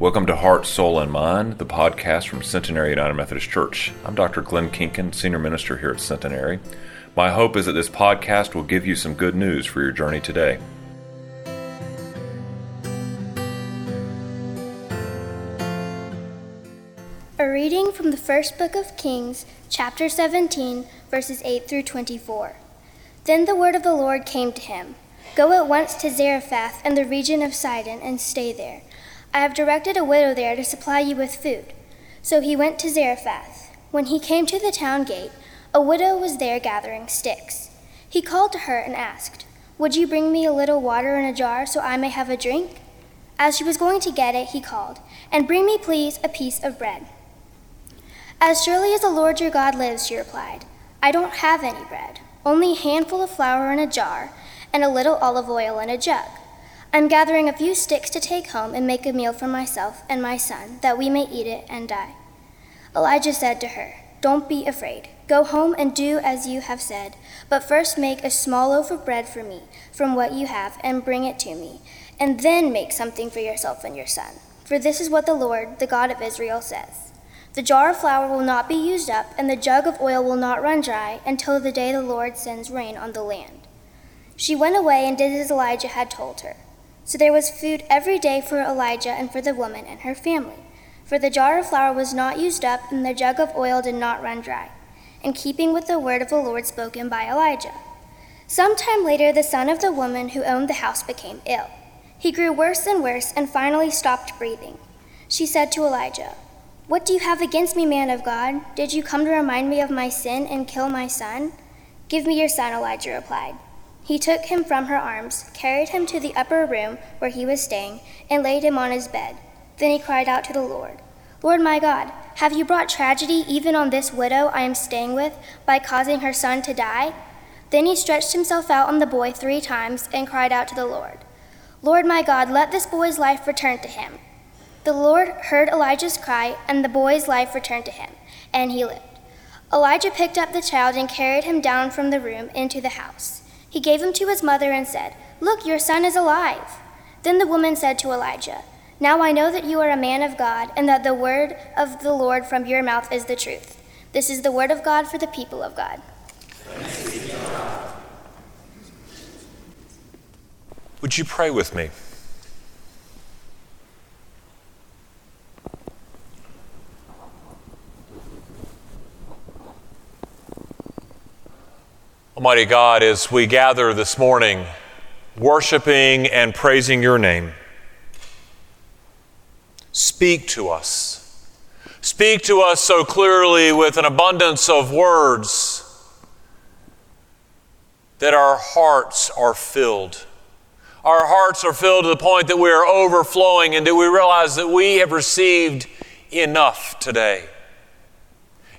Welcome to Heart, Soul, and Mind, the podcast from Centenary United Methodist Church. I'm Dr. Glenn Kinkin, Senior Minister here at Centenary. My hope is that this podcast will give you some good news for your journey today. A reading from the first book of Kings, chapter 17, verses 8 through 24. Then the word of the Lord came to him Go at once to Zarephath and the region of Sidon and stay there. I have directed a widow there to supply you with food. So he went to Zarephath. When he came to the town gate, a widow was there gathering sticks. He called to her and asked, Would you bring me a little water in a jar so I may have a drink? As she was going to get it, he called, And bring me, please, a piece of bread. As surely as the Lord your God lives, she replied, I don't have any bread, only a handful of flour in a jar, and a little olive oil in a jug. I'm gathering a few sticks to take home and make a meal for myself and my son, that we may eat it and die. Elijah said to her, Don't be afraid. Go home and do as you have said, but first make a small loaf of bread for me from what you have and bring it to me, and then make something for yourself and your son. For this is what the Lord, the God of Israel, says The jar of flour will not be used up, and the jug of oil will not run dry until the day the Lord sends rain on the land. She went away and did as Elijah had told her. So there was food every day for Elijah and for the woman and her family. For the jar of flour was not used up, and the jug of oil did not run dry, in keeping with the word of the Lord spoken by Elijah. Some time later, the son of the woman who owned the house became ill. He grew worse and worse, and finally stopped breathing. She said to Elijah, What do you have against me, man of God? Did you come to remind me of my sin and kill my son? Give me your son, Elijah replied. He took him from her arms, carried him to the upper room where he was staying, and laid him on his bed. Then he cried out to the Lord, Lord my God, have you brought tragedy even on this widow I am staying with by causing her son to die? Then he stretched himself out on the boy three times and cried out to the Lord, Lord my God, let this boy's life return to him. The Lord heard Elijah's cry, and the boy's life returned to him, and he lived. Elijah picked up the child and carried him down from the room into the house. He gave him to his mother and said, Look, your son is alive. Then the woman said to Elijah, Now I know that you are a man of God, and that the word of the Lord from your mouth is the truth. This is the word of God for the people of God. Would you pray with me? Almighty God, as we gather this morning, worshiping and praising your name, speak to us. Speak to us so clearly with an abundance of words that our hearts are filled. Our hearts are filled to the point that we are overflowing and that we realize that we have received enough today.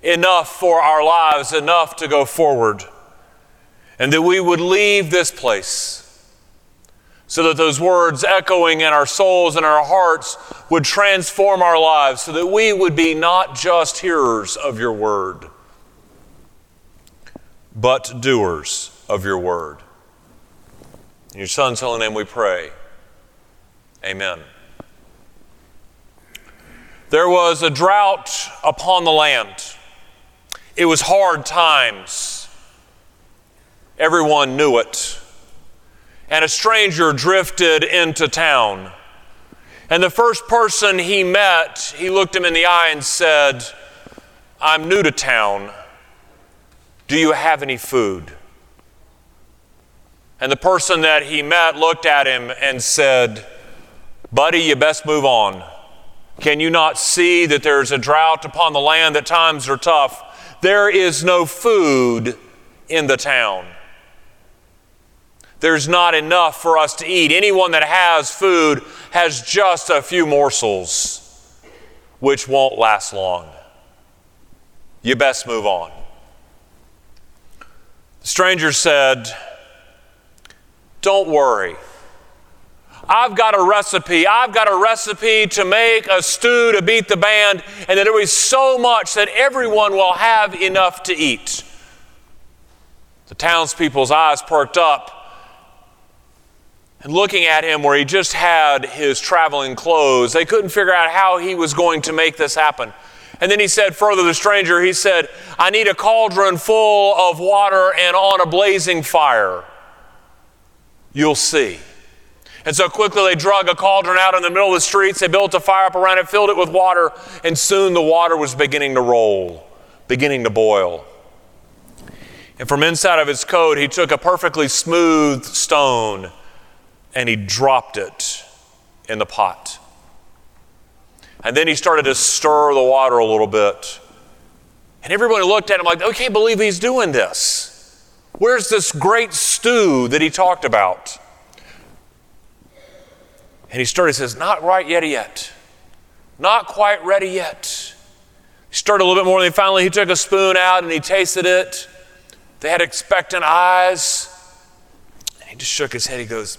Enough for our lives, enough to go forward and that we would leave this place so that those words echoing in our souls and our hearts would transform our lives, so that we would be not just hearers of your word, but doers of your word. In your Son's holy name we pray. Amen. There was a drought upon the land. It was hard times. Everyone knew it. And a stranger drifted into town. And the first person he met, he looked him in the eye and said, I'm new to town. Do you have any food? And the person that he met looked at him and said, Buddy, you best move on. Can you not see that there's a drought upon the land, that times are tough? There is no food in the town there's not enough for us to eat. Anyone that has food has just a few morsels, which won't last long. You best move on. The stranger said, Don't worry. I've got a recipe. I've got a recipe to make a stew to beat the band, and that there will be so much that everyone will have enough to eat. The townspeople's eyes perked up and looking at him where he just had his traveling clothes. They couldn't figure out how he was going to make this happen. And then he said further, the stranger, he said, I need a cauldron full of water and on a blazing fire. You'll see. And so quickly they drug a cauldron out in the middle of the streets. They built a fire up around it, filled it with water, and soon the water was beginning to roll, beginning to boil. And from inside of his coat, he took a perfectly smooth stone and he dropped it in the pot. And then he started to stir the water a little bit. And everybody looked at him like, oh, I can't believe he's doing this. Where's this great stew that he talked about? And he started, he says, Not right yet, yet. Not quite ready yet. He stirred a little bit more, and then finally he took a spoon out and he tasted it. They had expectant eyes. And he just shook his head. He goes,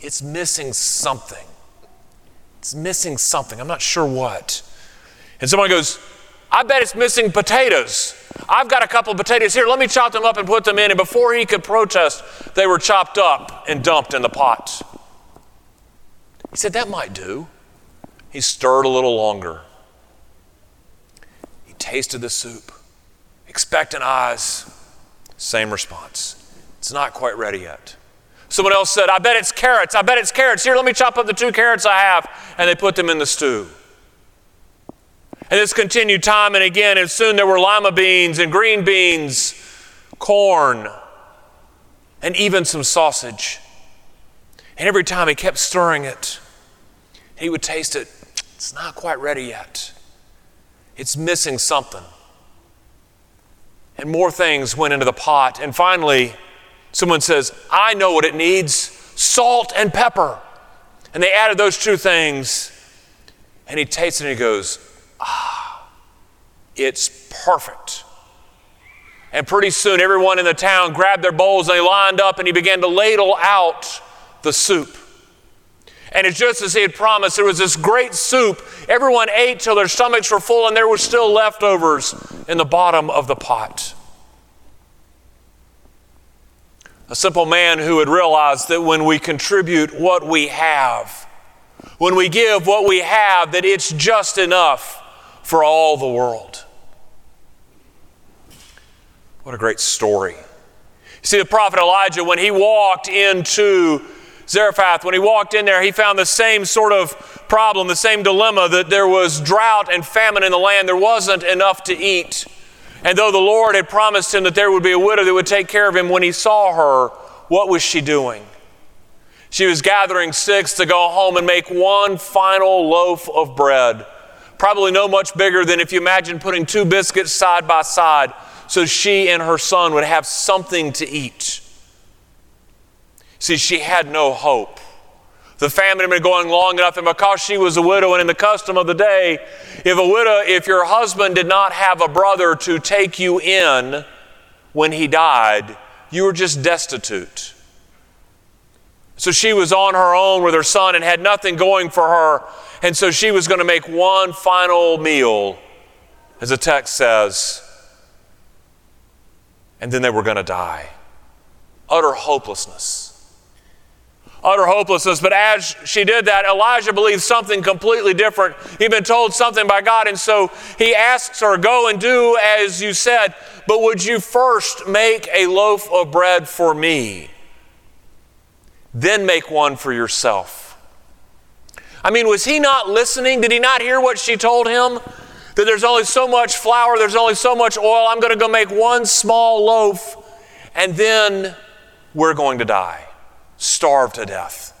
It's missing something. It's missing something. I'm not sure what. And someone goes, I bet it's missing potatoes. I've got a couple of potatoes here. Let me chop them up and put them in. And before he could protest, they were chopped up and dumped in the pot. He said, That might do. He stirred a little longer. He tasted the soup. Expectant eyes. Same response. It's not quite ready yet. Someone else said, I bet it's carrots. I bet it's carrots. Here, let me chop up the two carrots I have. And they put them in the stew. And this continued time and again, and soon there were lima beans and green beans, corn, and even some sausage. And every time he kept stirring it, he would taste it. It's not quite ready yet. It's missing something. And more things went into the pot. And finally, someone says, I know what it needs salt and pepper. And they added those two things. And he tastes it and he goes, Ah, it's perfect. And pretty soon, everyone in the town grabbed their bowls and they lined up and he began to ladle out the soup. And it's just as he had promised, there was this great soup. Everyone ate till their stomachs were full, and there were still leftovers in the bottom of the pot. A simple man who had realized that when we contribute what we have, when we give what we have, that it's just enough for all the world. What a great story. You see, the prophet Elijah, when he walked into Zarephath, when he walked in there, he found the same sort of problem, the same dilemma that there was drought and famine in the land. There wasn't enough to eat. And though the Lord had promised him that there would be a widow that would take care of him, when he saw her, what was she doing? She was gathering sticks to go home and make one final loaf of bread. Probably no much bigger than if you imagine putting two biscuits side by side so she and her son would have something to eat. See, she had no hope. The famine had been going long enough, and because she was a widow, and in the custom of the day, if a widow, if your husband did not have a brother to take you in when he died, you were just destitute. So she was on her own with her son and had nothing going for her. And so she was going to make one final meal, as the text says, and then they were going to die. Utter hopelessness utter hopelessness. But as she did that, Elijah believed something completely different. He'd been told something by God, and so he asks her, Go and do as you said, but would you first make a loaf of bread for me? Then make one for yourself. I mean, was he not listening? Did he not hear what she told him? That there's only so much flour, there's only so much oil. I'm going to go make one small loaf, and then we're going to die starve to death.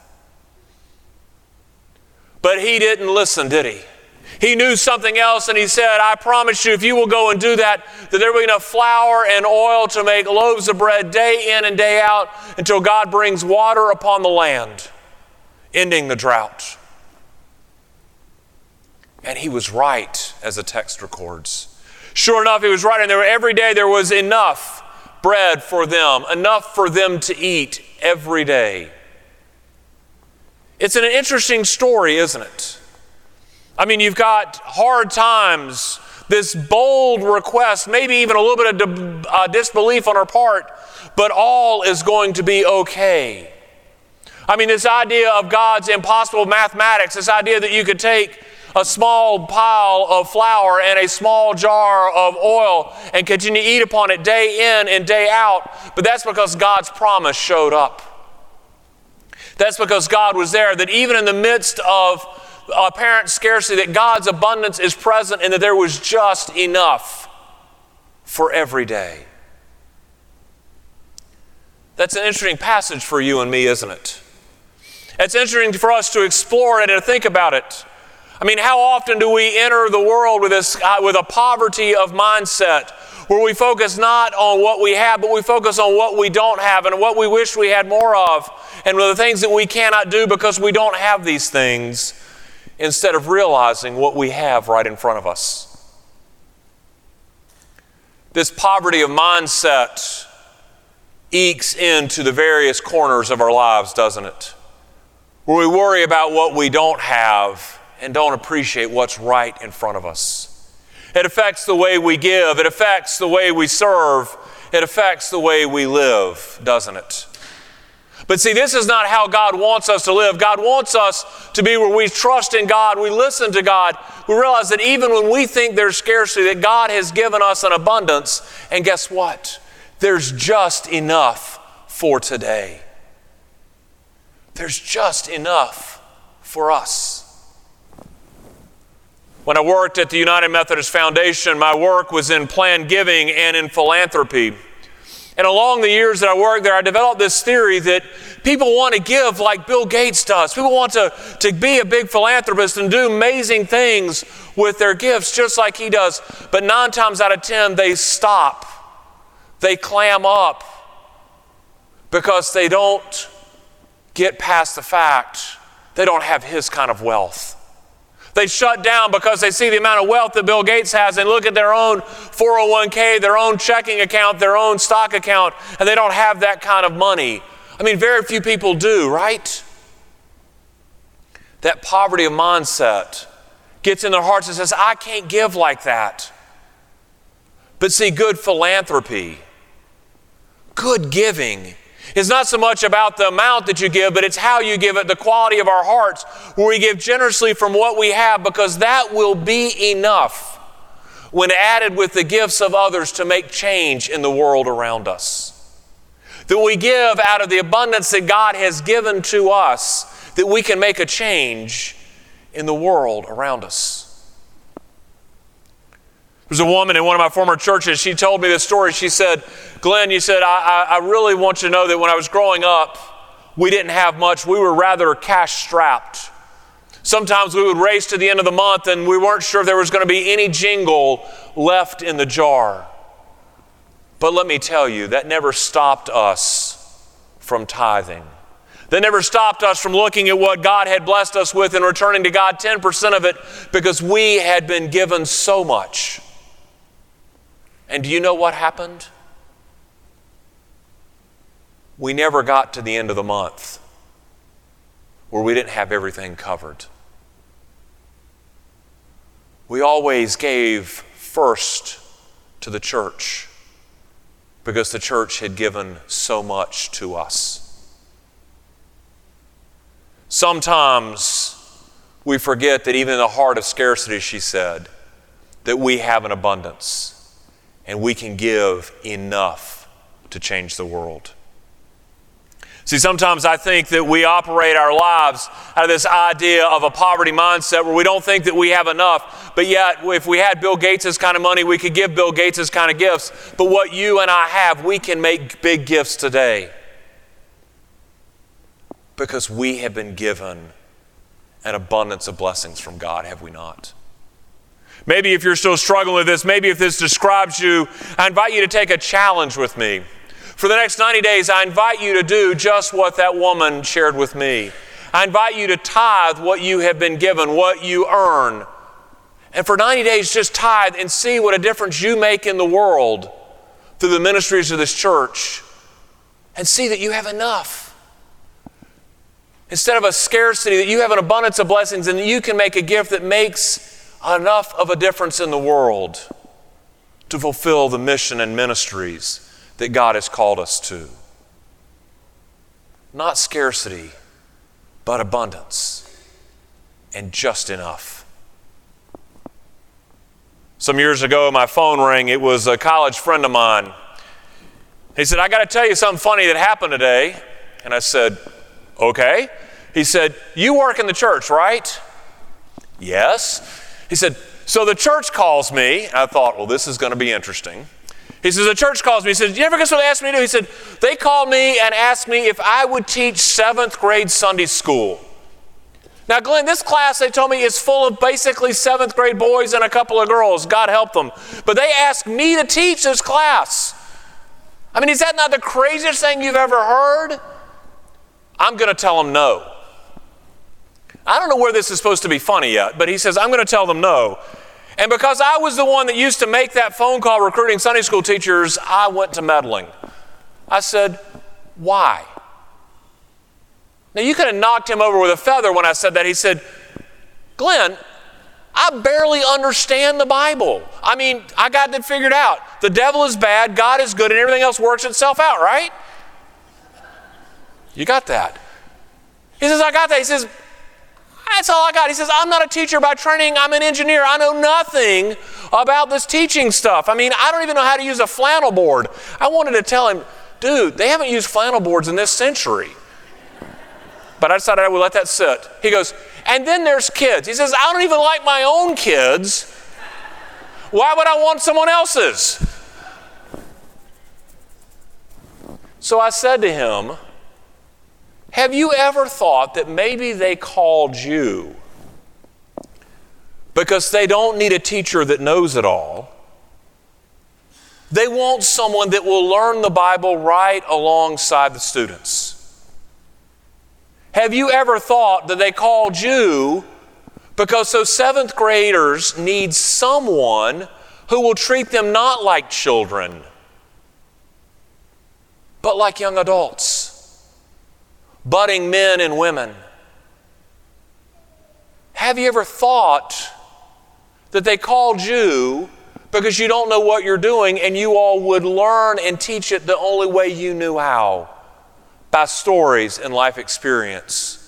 But he didn't listen, did he? He knew something else and he said, I promise you, if you will go and do that, that there will be enough flour and oil to make loaves of bread day in and day out until God brings water upon the land, ending the drought. And he was right, as the text records. Sure enough, he was right, and there every day there was enough bread for them, enough for them to eat every day. It's an interesting story, isn't it? I mean, you've got hard times, this bold request, maybe even a little bit of uh, disbelief on our part, but all is going to be okay. I mean, this idea of God's impossible mathematics, this idea that you could take a small pile of flour and a small jar of oil and continue to eat upon it day in and day out, but that's because God's promise showed up. That's because God was there, that even in the midst of apparent scarcity, that God's abundance is present and that there was just enough for every day. That's an interesting passage for you and me, isn't it? It's interesting for us to explore it and think about it. I mean, how often do we enter the world with, this, uh, with a poverty of mindset where we focus not on what we have, but we focus on what we don't have and what we wish we had more of and the things that we cannot do because we don't have these things instead of realizing what we have right in front of us? This poverty of mindset ekes into the various corners of our lives, doesn't it? Where we worry about what we don't have and don't appreciate what's right in front of us. It affects the way we give, it affects the way we serve, it affects the way we live, doesn't it? But see, this is not how God wants us to live. God wants us to be where we trust in God, we listen to God, we realize that even when we think there's scarcity, that God has given us an abundance. And guess what? There's just enough for today. There's just enough for us. When I worked at the United Methodist Foundation, my work was in planned giving and in philanthropy. And along the years that I worked there, I developed this theory that people want to give like Bill Gates does. People want to, to be a big philanthropist and do amazing things with their gifts, just like he does. But nine times out of ten, they stop, they clam up because they don't get past the fact they don't have his kind of wealth. They shut down because they see the amount of wealth that Bill Gates has and look at their own 401k, their own checking account, their own stock account, and they don't have that kind of money. I mean, very few people do, right? That poverty of mindset gets in their hearts and says, I can't give like that. But see, good philanthropy, good giving it's not so much about the amount that you give, but it's how you give it, the quality of our hearts, where we give generously from what we have, because that will be enough when added with the gifts of others to make change in the world around us. That we give out of the abundance that God has given to us, that we can make a change in the world around us. There's a woman in one of my former churches. She told me this story. She said, Glenn, you said, I, I, I really want you to know that when I was growing up, we didn't have much. We were rather cash strapped. Sometimes we would race to the end of the month and we weren't sure if there was going to be any jingle left in the jar. But let me tell you, that never stopped us from tithing. That never stopped us from looking at what God had blessed us with and returning to God 10% of it because we had been given so much. And do you know what happened? We never got to the end of the month where we didn't have everything covered. We always gave first to the church because the church had given so much to us. Sometimes we forget that even in the heart of scarcity, she said, that we have an abundance and we can give enough to change the world. See, sometimes I think that we operate our lives out of this idea of a poverty mindset where we don't think that we have enough, but yet if we had Bill Gates' kind of money, we could give Bill Gates' kind of gifts. But what you and I have, we can make big gifts today because we have been given an abundance of blessings from God, have we not? Maybe if you're still struggling with this, maybe if this describes you, I invite you to take a challenge with me. For the next 90 days, I invite you to do just what that woman shared with me. I invite you to tithe what you have been given, what you earn. And for 90 days, just tithe and see what a difference you make in the world through the ministries of this church. And see that you have enough. Instead of a scarcity, that you have an abundance of blessings and you can make a gift that makes enough of a difference in the world to fulfill the mission and ministries that God has called us to. Not scarcity, but abundance and just enough. Some years ago, my phone rang. It was a college friend of mine. He said, I got to tell you something funny that happened today. And I said, Okay. He said, You work in the church, right? Yes. He said, So the church calls me. I thought, Well, this is going to be interesting. He says, The church calls me. He said, You ever guess what they asked me to do? He said, They called me and asked me if I would teach seventh grade Sunday school. Now, Glenn, this class, they told me, is full of basically seventh grade boys and a couple of girls. God help them. But they asked me to teach this class. I mean, is that not the craziest thing you've ever heard? I'm going to tell them no. I don't know where this is supposed to be funny yet, but he says, I'm going to tell them no. And because I was the one that used to make that phone call recruiting Sunday school teachers, I went to meddling. I said, Why? Now, you could have knocked him over with a feather when I said that. He said, Glenn, I barely understand the Bible. I mean, I got it figured out. The devil is bad, God is good, and everything else works itself out, right? You got that. He says, I got that. He says, that's all I got. He says, I'm not a teacher by training, I'm an engineer. I know nothing about this teaching stuff. I mean, I don't even know how to use a flannel board. I wanted to tell him, dude, they haven't used flannel boards in this century. But I decided I would let that sit. He goes, and then there's kids. He says, I don't even like my own kids. Why would I want someone else's? So I said to him, Have you ever thought that maybe they called you because they don't need a teacher that knows it all? They want someone that will learn the Bible right alongside the students. Have you ever thought that they called you because those seventh graders need someone who will treat them not like children, but like young adults, budding men and women? Have you ever thought that they called you because you don't know what you're doing and you all would learn and teach it the only way you knew how? by stories and life experience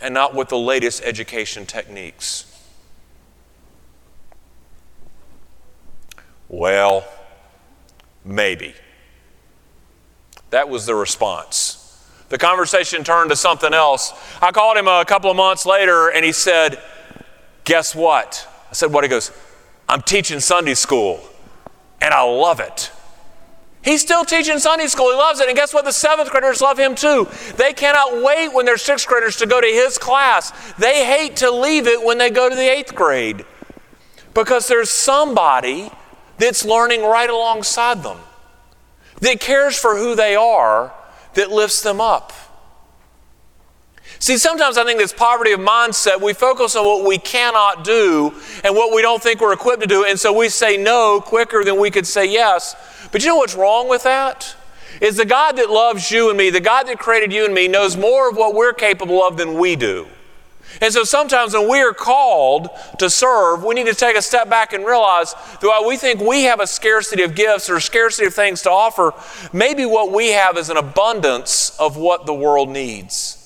and not with the latest education techniques. Well, maybe. That was the response. The conversation turned to something else. I called him a couple of months later and he said, Guess what? I said, What? He goes, I'm teaching Sunday school and I love it. He's still teaching Sunday school. He loves it. And guess what? The seventh graders love him too. They cannot wait when they're sixth graders to go to his class. They hate to leave it when they go to the eighth grade because there's somebody that's learning right alongside them, that cares for who they are, that lifts them up. See, sometimes I think this poverty of mindset, we focus on what we cannot do and what we don't think we're equipped to do, and so we say no quicker than we could say yes. But you know what's wrong with that? Is the God that loves you and me, the God that created you and me, knows more of what we're capable of than we do. And so sometimes when we are called to serve, we need to take a step back and realize that while we think we have a scarcity of gifts or a scarcity of things to offer, maybe what we have is an abundance of what the world needs.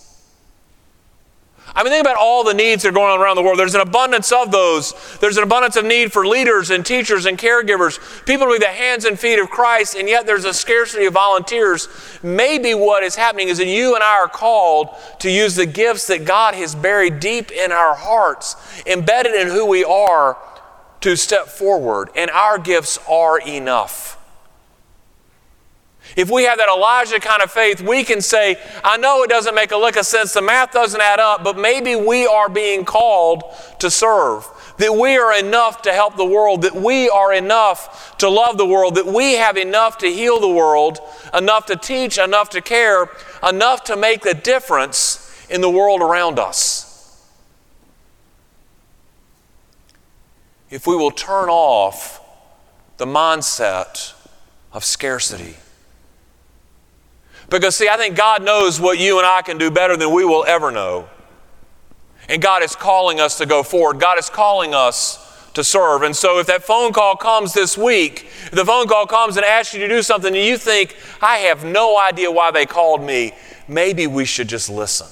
I mean, think about all the needs that are going on around the world. There's an abundance of those. There's an abundance of need for leaders and teachers and caregivers, people to be the hands and feet of Christ, and yet there's a scarcity of volunteers. Maybe what is happening is that you and I are called to use the gifts that God has buried deep in our hearts, embedded in who we are, to step forward, and our gifts are enough. If we have that Elijah kind of faith, we can say, I know it doesn't make a lick of sense, the math doesn't add up, but maybe we are being called to serve. That we are enough to help the world, that we are enough to love the world, that we have enough to heal the world, enough to teach, enough to care, enough to make the difference in the world around us. If we will turn off the mindset of scarcity. Because, see, I think God knows what you and I can do better than we will ever know. And God is calling us to go forward. God is calling us to serve. And so, if that phone call comes this week, if the phone call comes and asks you to do something and you think, I have no idea why they called me, maybe we should just listen.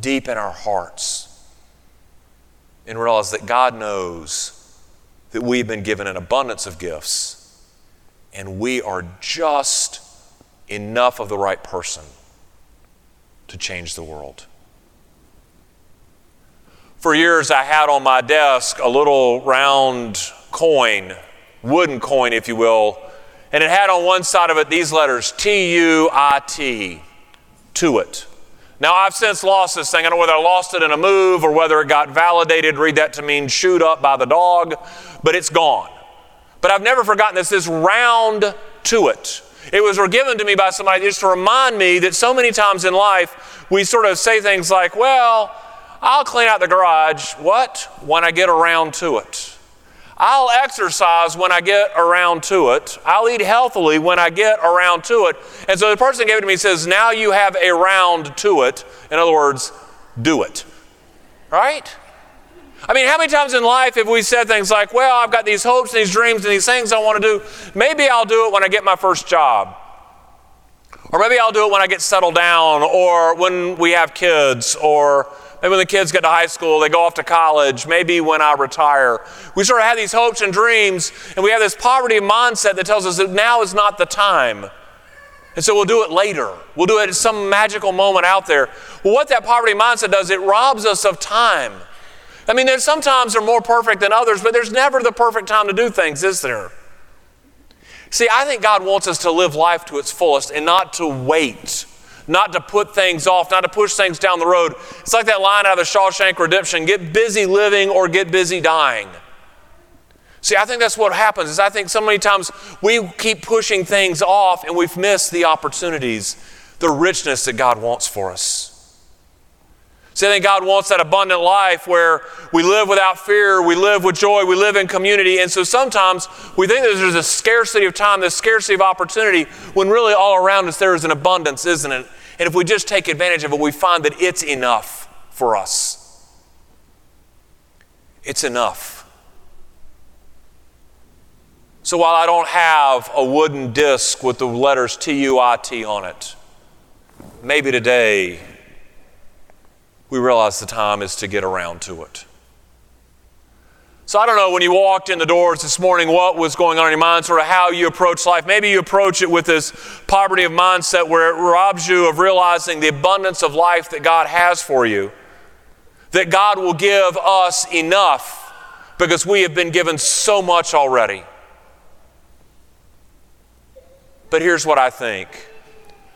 deep in our hearts and realize that God knows that we've been given an abundance of gifts and we are just enough of the right person to change the world. For years, I had on my desk a little round coin, wooden coin, if you will, and it had on one side of it these letters T U I T, to it. Now, I've since lost this thing. I don't know whether I lost it in a move or whether it got validated. Read that to mean shoot up by the dog, but it's gone. But I've never forgotten this, this round to it. It was given to me by somebody just to remind me that so many times in life we sort of say things like, well, I'll clean out the garage. What? When I get around to it. I'll exercise when I get around to it. I'll eat healthily when I get around to it. And so the person gave it to me says, Now you have a round to it. In other words, do it. Right? I mean, how many times in life have we said things like, Well, I've got these hopes and these dreams and these things I want to do. Maybe I'll do it when I get my first job. Or maybe I'll do it when I get settled down, or when we have kids, or Maybe when the kids get to high school, they go off to college, maybe when I retire. We sort of have these hopes and dreams, and we have this poverty mindset that tells us that now is not the time. And so we'll do it later. We'll do it at some magical moment out there. Well, what that poverty mindset does, it robs us of time. I mean, there's sometimes they're more perfect than others, but there's never the perfect time to do things, is there? See, I think God wants us to live life to its fullest and not to wait not to put things off, not to push things down the road. It's like that line out of the Shawshank Redemption get busy living or get busy dying. See, I think that's what happens is I think so many times we keep pushing things off and we've missed the opportunities, the richness that God wants for us. See, I think God wants that abundant life where we live without fear, we live with joy, we live in community. And so sometimes we think that there's a scarcity of time, this scarcity of opportunity, when really all around us there is an abundance, isn't it? And if we just take advantage of it, we find that it's enough for us. It's enough. So while I don't have a wooden disc with the letters T U I T on it, maybe today we realize the time is to get around to it. So I don't know when you walked in the doors this morning what was going on in your mind, sort of how you approach life. Maybe you approach it with this poverty of mindset where it robs you of realizing the abundance of life that God has for you. That God will give us enough because we have been given so much already. But here's what I think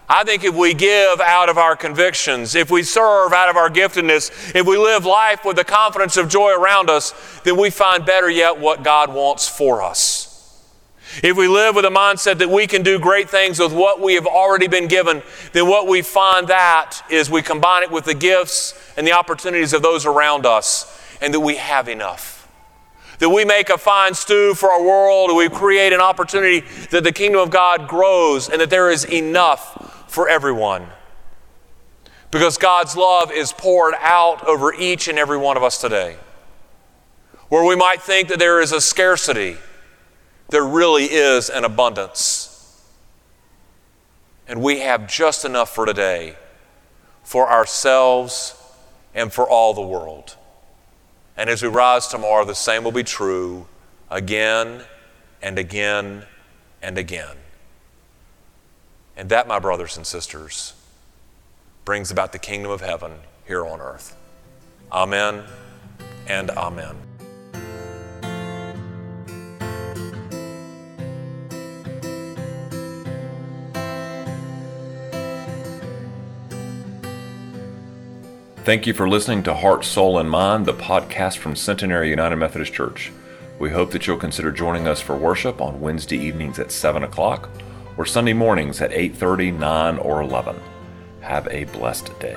I think if we give out of our convictions, if we serve out of our giftedness, if we live life with the confidence of joy around us, then we find better yet what God wants for us. If we live with a mindset that we can do great things with what we have already been given, then what we find that is we combine it with the gifts and the opportunities of those around us, and that we have enough that we make a fine stew for our world, we create an opportunity that the kingdom of God grows and that there is enough for everyone. Because God's love is poured out over each and every one of us today. Where we might think that there is a scarcity, there really is an abundance. And we have just enough for today, for ourselves, and for all the world. And as we rise tomorrow, the same will be true again and again and again. And that, my brothers and sisters, brings about the kingdom of heaven here on earth. Amen and amen. Thank you for listening to Heart, Soul, and Mind, the podcast from Centenary United Methodist Church. We hope that you'll consider joining us for worship on Wednesday evenings at 7 o'clock or Sunday mornings at 8:30, 9, or 11. Have a blessed day.